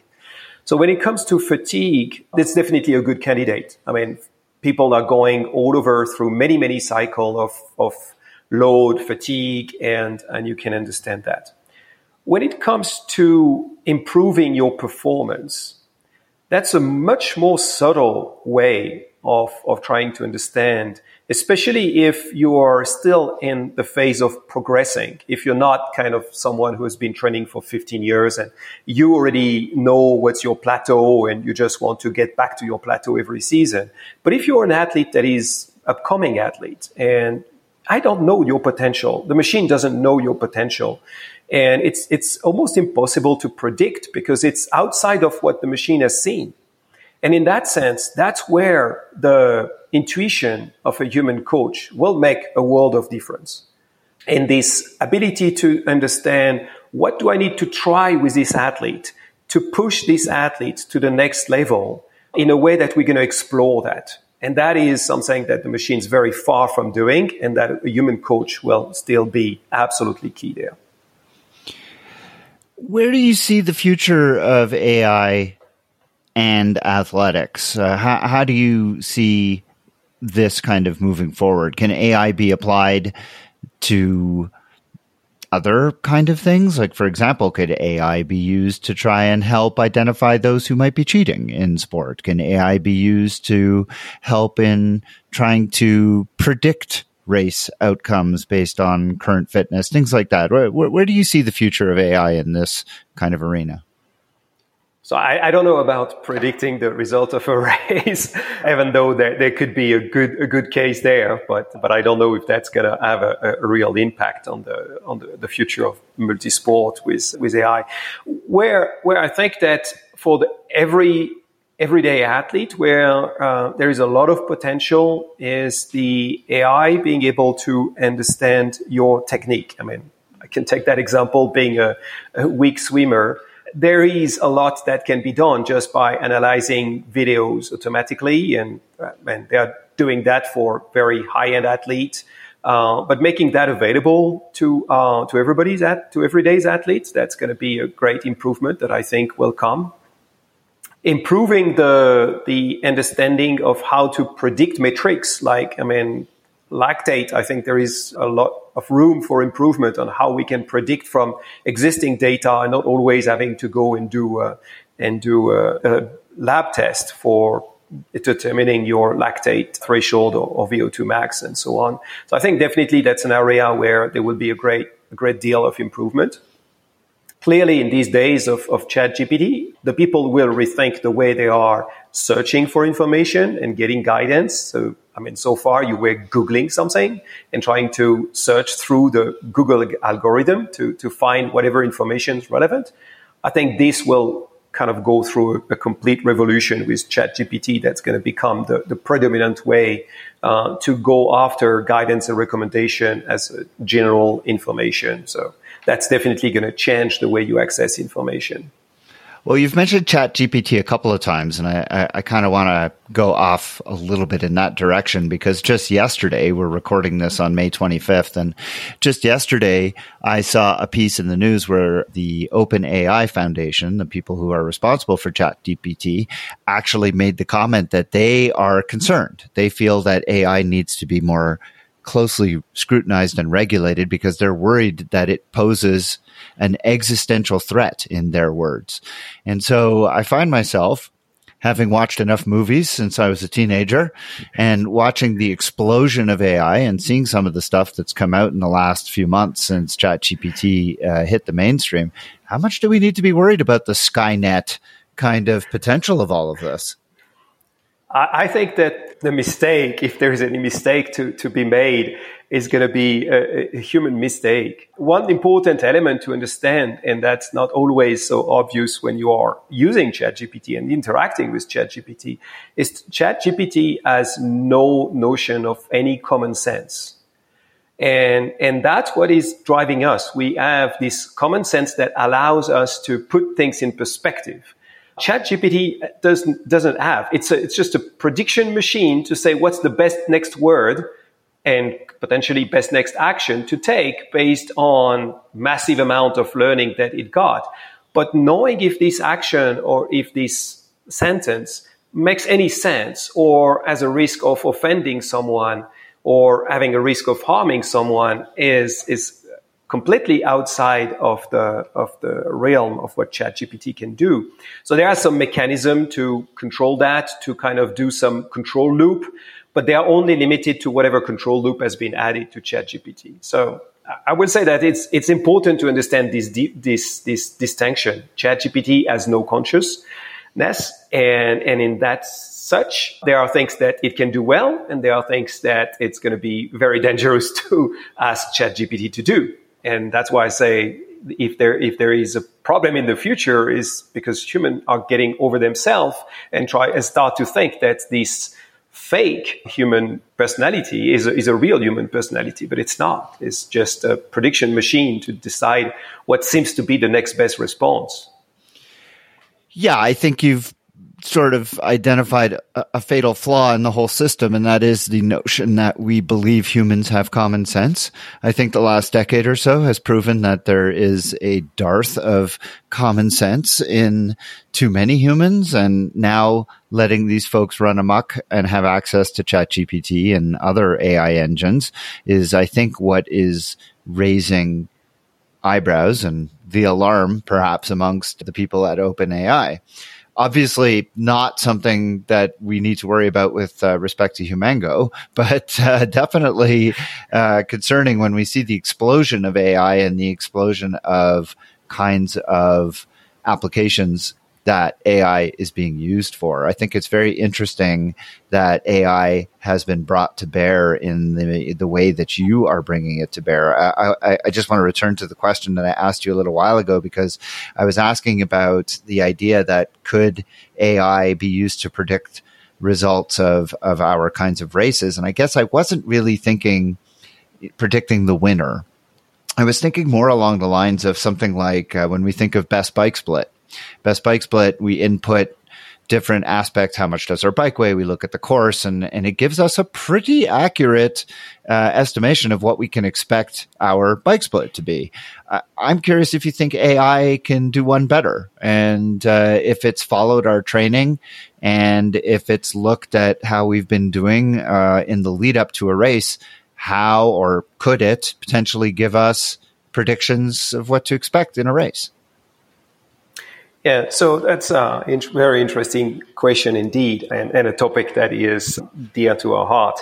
So when it comes to fatigue, it's definitely a good candidate. I mean, people are going all over through many, many cycles of, of load, fatigue, and, and you can understand that. When it comes to improving your performance, that's a much more subtle way of, of trying to understand, especially if you are still in the phase of progressing. If you're not kind of someone who has been training for 15 years and you already know what's your plateau and you just want to get back to your plateau every season. But if you're an athlete that is upcoming athlete and I don't know your potential. The machine doesn't know your potential. And it's, it's almost impossible to predict because it's outside of what the machine has seen. And in that sense, that's where the intuition of a human coach will make a world of difference. And this ability to understand what do I need to try with this athlete to push this athlete to the next level in a way that we're going to explore that. And that is something that the machine is very far from doing and that a human coach will still be absolutely key there. Where do you see the future of AI and athletics? Uh, how, how do you see this kind of moving forward? Can AI be applied to other kind of things? Like, for example, could AI be used to try and help identify those who might be cheating in sport? Can AI be used to help in trying to predict race outcomes based on current fitness, things like that? Where, where, where do you see the future of AI in this kind of arena? So I, I, don't know about predicting the result of a race, even though there, there could be a good a good case there, but but I don't know if that's going to have a, a, real impact on the on the, the future of multisport with with AI. Where where I think that for the every everyday athlete, where uh, there is a lot of potential, is the AI being able to understand your technique. I mean, I can take that example, being a, a weak swimmer there is a lot that can be done just by analyzing videos automatically, and, uh, and they are doing that for very high-end athletes. Uh, but making that available to uh, to everybody's at to everyday's athletes, that's going to be a great improvement that I think will come. Improving the the understanding of how to predict metrics, like I mean, lactate, I think there is a lot of room for improvement on how we can predict from existing data and not always having to go and do and do a, a, lab test for determining your lactate threshold or, or, VO2 max and so on. So I think definitely that's an area where there will be a great a great deal of improvement. Clearly, in these days of, of ChatGPT, the people will rethink the way they are searching for information and getting guidance. So I mean, so far you were Googling something and trying to search through the Google algorithm to, to find whatever information is relevant. I think this will kind of go through a, complete revolution with ChatGPT that's going to become the, the predominant way uh, to go after guidance and recommendation as general information. So that's definitely going to change the way you access information. Well, you've mentioned ChatGPT a couple of times, and I, I, I kind of want to go off a little bit in that direction because just yesterday, we're recording this on May 25th, and just yesterday, I saw a piece in the news where the OpenAI Foundation, the people who are responsible for ChatGPT, actually made the comment that they are concerned. They feel that AI needs to be more closely scrutinized and regulated because they're worried that it poses an existential threat in their words. And so I find myself having watched enough movies since I was a teenager and watching the explosion of AI and seeing some of the stuff that's come out in the last few months since ChatGPT uh, hit the mainstream. How much do we need to be worried about the Skynet kind of potential of all of this? I think that the mistake, if there is any mistake to, to be made, is going to be a, a, human mistake. One important element to understand, and that's not always so obvious when you are using ChatGPT and interacting with ChatGPT, is ChatGPT has no notion of any common sense. And, and that's what is driving us. We have this common sense that allows us to put things in perspective ChatGPT doesn't doesn't have. It's a, it's just a prediction machine to say what's the best next word and potentially best next action to take based on massive amount of learning that it got. But knowing if this action or if this sentence makes any sense or has a risk of offending someone or having a risk of harming someone is is completely outside of the of the realm of what ChatGPT can do. So there are some mechanism to control that, to kind of do some control loop, but they are only limited to whatever control loop has been added to ChatGPT. So I would say that it's it's important to understand this this this distinction. ChatGPT has no consciousness, and and in that such, there are things that it can do well, and there are things that it's going to be very dangerous to ask ChatGPT to do and that's why I say if there if there is a problem in the future is because humans are getting over themselves and try and start to think that this fake human personality is a, is a real human personality, but it's not. It's just a prediction machine to decide what seems to be the next best response. Yeah, I think you've sort of identified a, a, fatal flaw in the whole system, and that is the notion that we believe humans have common sense. I think the last decade or so has proven that there is a dearth of common sense in too many humans, and now letting these folks run amok and have access to ChatGPT and other AI engines is, I think, what is raising eyebrows and the alarm perhaps amongst the people at OpenAI obviously not something that we need to worry about with uh, respect to Humango, but uh, definitely uh, concerning when we see the explosion of AI and the explosion of kinds of applications that AI is being used for. I think it's very interesting that AI has been brought to bear in the the way that you are bringing it to bear. I, I, I, just want to return to the question that I asked you a little while ago because I was asking about the idea that could AI be used to predict results of of our kinds of races, and I guess I wasn't really thinking predicting the winner. I was thinking more along the lines of something like uh, when we think of best bike split Best Bike Split, we input different aspects. How much does our bike weigh? We look at the course, and and it gives us a pretty accurate uh, estimation of what we can expect our bike split to be. Uh, I'm curious if you think AI can do one better, and uh, if it's followed our training, and if it's looked at how we've been doing uh, in the lead up to a race. How or could it potentially give us predictions of what to expect in a race? Yeah, so that's a very interesting question indeed, and, and, a topic that is dear to our heart.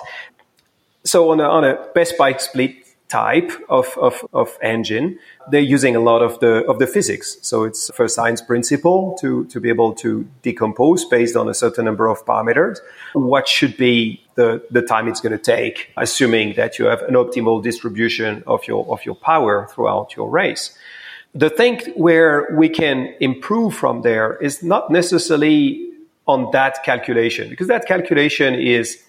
So on a, on a best bike split type of, of, of engine, they're using a lot of the of the physics. So it's first science principle to, to be able to decompose based on a certain number of parameters. What should be the, the time it's going to take, assuming that you have an optimal distribution of your of your power throughout your race. The thing where we can improve from there is not necessarily on that calculation, because that calculation is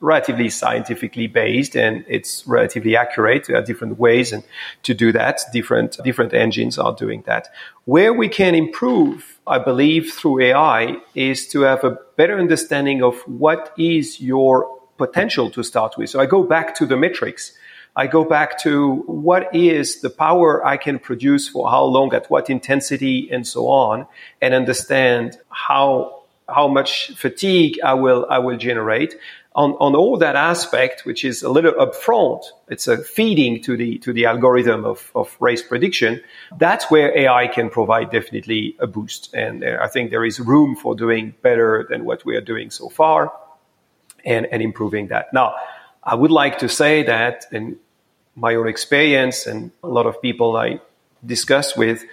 relatively scientifically based and it's relatively accurate. There are different ways and to do that. Different, different engines are doing that. Where we can improve, I believe, through AI is to have a better understanding of what is your potential to start with. So I go back to the metrics. I go back to what is the power I can produce for how long, at what intensity, and so on, and understand how how much fatigue I will I will generate on, on all that aspect, which is a little upfront. It's a feeding to the to the algorithm of, of race prediction. That's where AI can provide definitely a boost, and I think there is room for doing better than what we are doing so far, and and improving that. Now, I would like to say that, and my own experience and a lot of people I discuss with,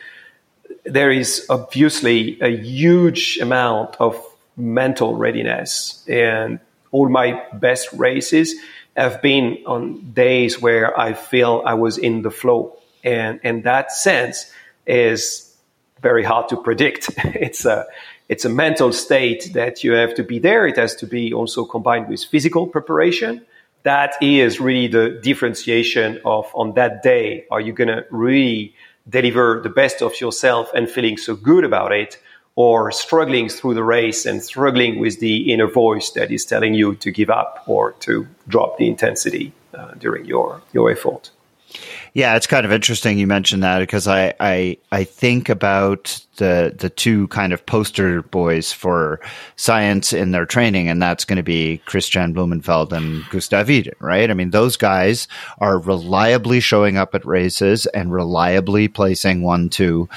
there is obviously a huge amount of mental readiness. And all my best races have been on days where I feel I was in the flow. And, in that sense is very hard to predict. it's a, it's a mental state that you have to be there. It has to be also combined with physical preparation that is really the differentiation of on that day, are you going to really deliver the best of yourself and feeling so good about it or struggling through the race and struggling with the inner voice that is telling you to give up or to drop the intensity uh, during your, your effort. Yeah, it's kind of interesting you mentioned that because I, I I think about the the two kind of poster boys for science in their training, and that's going to be Kristian Blummenfelt and Gustav Iden, right? I mean, those guys are reliably showing up at races and reliably placing one two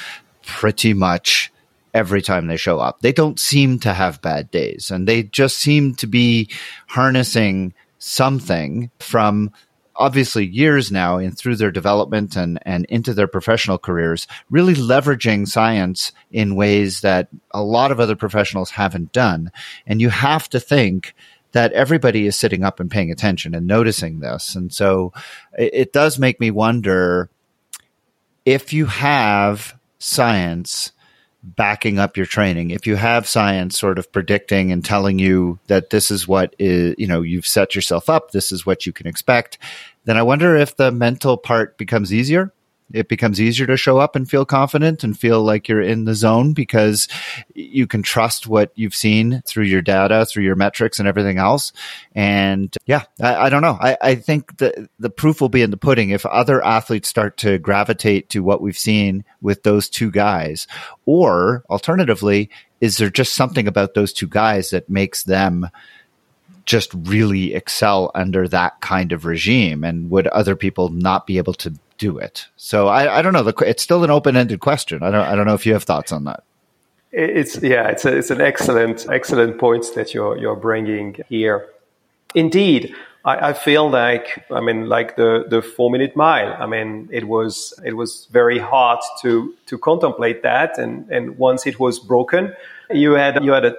pretty much every time they show up. They don't seem to have bad days, and they just seem to be harnessing something from obviously years now in through their development and, and into their professional careers, really leveraging science in ways that a lot of other professionals haven't done. And you have to think that everybody is sitting up and paying attention and noticing this. And so it, it does make me wonder if you have science backing up your training. If you have science sort of predicting and telling you that this is what is, you know, you've set yourself up, this is what you can expect, then I wonder if the mental part becomes easier it becomes easier to show up and feel confident and feel like you're in the zone because you can trust what you've seen through your data, through your metrics and everything else. And yeah, I, I don't know. I, I think the, the proof will be in the pudding. If other athletes start to gravitate to what we've seen with those two guys, or alternatively, is there just something about those two guys that makes them just really excel under that kind of regime? And would other people not be able to do it? So I, I don't know. The, it's still an open ended question. I don't, I don't know if you have thoughts on that. It's yeah, it's a, it's an excellent excellent point that you're you're bringing here. Indeed, I, I, feel like I mean like the the four minute mile. I mean it was it was very hard to to contemplate that, and and once it was broken, you had you had a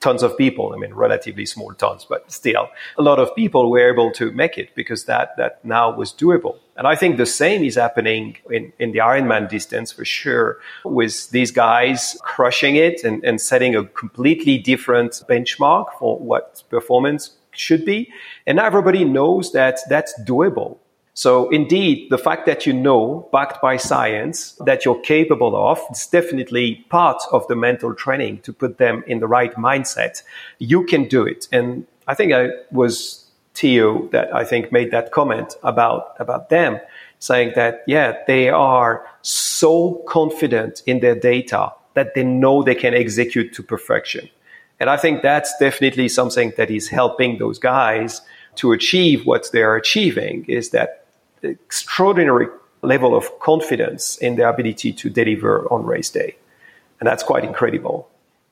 tons of people. I mean, relatively small tons, but still a lot of people were able to make it because that, that now was doable. And I think the same is happening in, in the Ironman distance for sure with these guys crushing it and, and setting a completely different benchmark for what performance should be. And everybody knows that that's doable. So indeed, the fact that you know, backed by science, that you're capable of, it's definitely part of the mental training to put them in the right mindset. You can do it. And I think I was Theo that I think made that comment about, about them saying that, yeah, they are so confident in their data that they know they can execute to perfection. And I think that's definitely something that is helping those guys to achieve what they're achieving is that extraordinary level of confidence in their ability to deliver on race day. And that's quite incredible.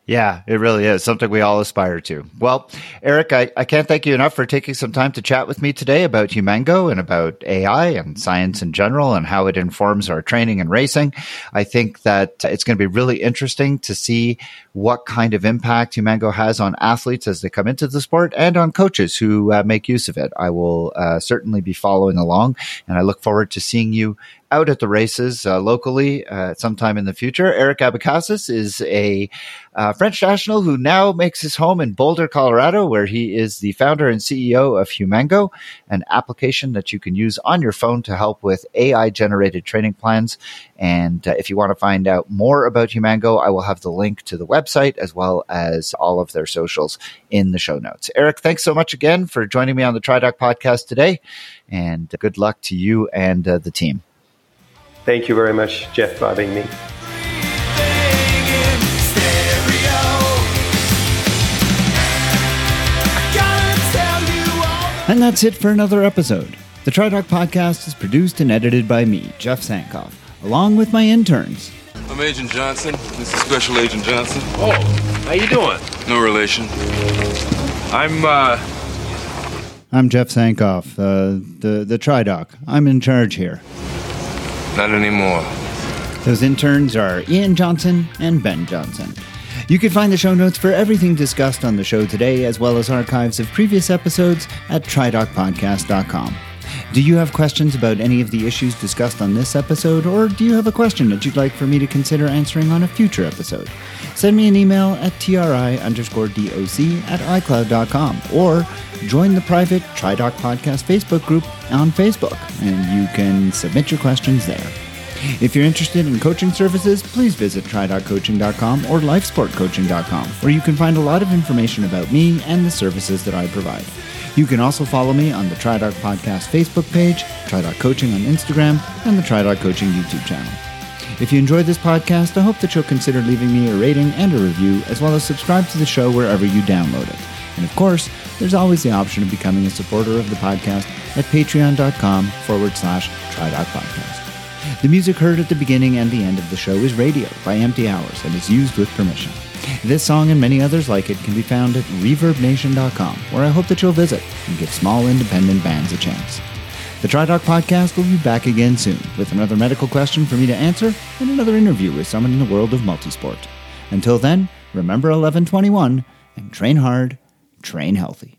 Yeah, it really is something we all aspire to. Well, Eric, I, I can't thank you enough for taking some time to chat with me today about Humango and about AI and science in general and how it informs our training and racing. I think that it's going to be really interesting to see what kind of impact Humango has on athletes as they come into the sport and on coaches who uh, make use of it. I will uh, certainly be following along and I look forward to seeing you out at the races uh, locally uh, sometime in the future. Eric Abecassis is a uh, French national who now makes his home in Boulder, Colorado, where he is the founder and CEO of Humango, an application that you can use on your phone to help with AI generated training plans. And uh, if you want to find out more about Humango, I will have the link to the website as well as all of their socials in the show notes. Eric, thanks so much again for joining me on the TriDoc podcast today. And good luck to you and uh, the team. Thank you very much, Jeff, for having me. And that's it for another episode. The TriDoc podcast is produced and edited by me, Jeff Sankoff, along with my interns. I'm Agent Johnson. This is Special Agent Johnson. Oh, how you doing? No relation. I'm, uh... I'm Jeff Sankoff, uh, the, the TriDoc. I'm in charge here. Not anymore. Those interns are Ian Johnson and Ben Johnson. You can find the show notes for everything discussed on the show today, as well as archives of previous episodes at tridocpodcast.com. Do you have questions about any of the issues discussed on this episode, or do you have a question that you'd like for me to consider answering on a future episode? Send me an email at tri underscore doc at icloud.com, or join the private TriDoc Podcast Facebook group on Facebook, and you can submit your questions there. If you're interested in coaching services, please visit try.coaching.com or lifesportcoaching.com, where you can find a lot of information about me and the services that I provide. You can also follow me on the TriDoc Podcast Facebook page, TriDoc Coaching on Instagram, and the TriDoc Coaching YouTube channel. If you enjoyed this podcast, I hope that you'll consider leaving me a rating and a review, as well as subscribe to the show wherever you download it. And of course, there's always the option of becoming a supporter of the podcast at patreon.com forward slash Podcast. The music heard at the beginning and the end of the show is Radio by Empty Hours and is used with permission. This song and many others like it can be found at ReverbNation.com, where I hope that you'll visit and give small independent bands a chance. The TriDoc podcast will be back again soon with another medical question for me to answer and another interview with someone in the world of multisport. Until then, remember 1121 and train hard, train healthy.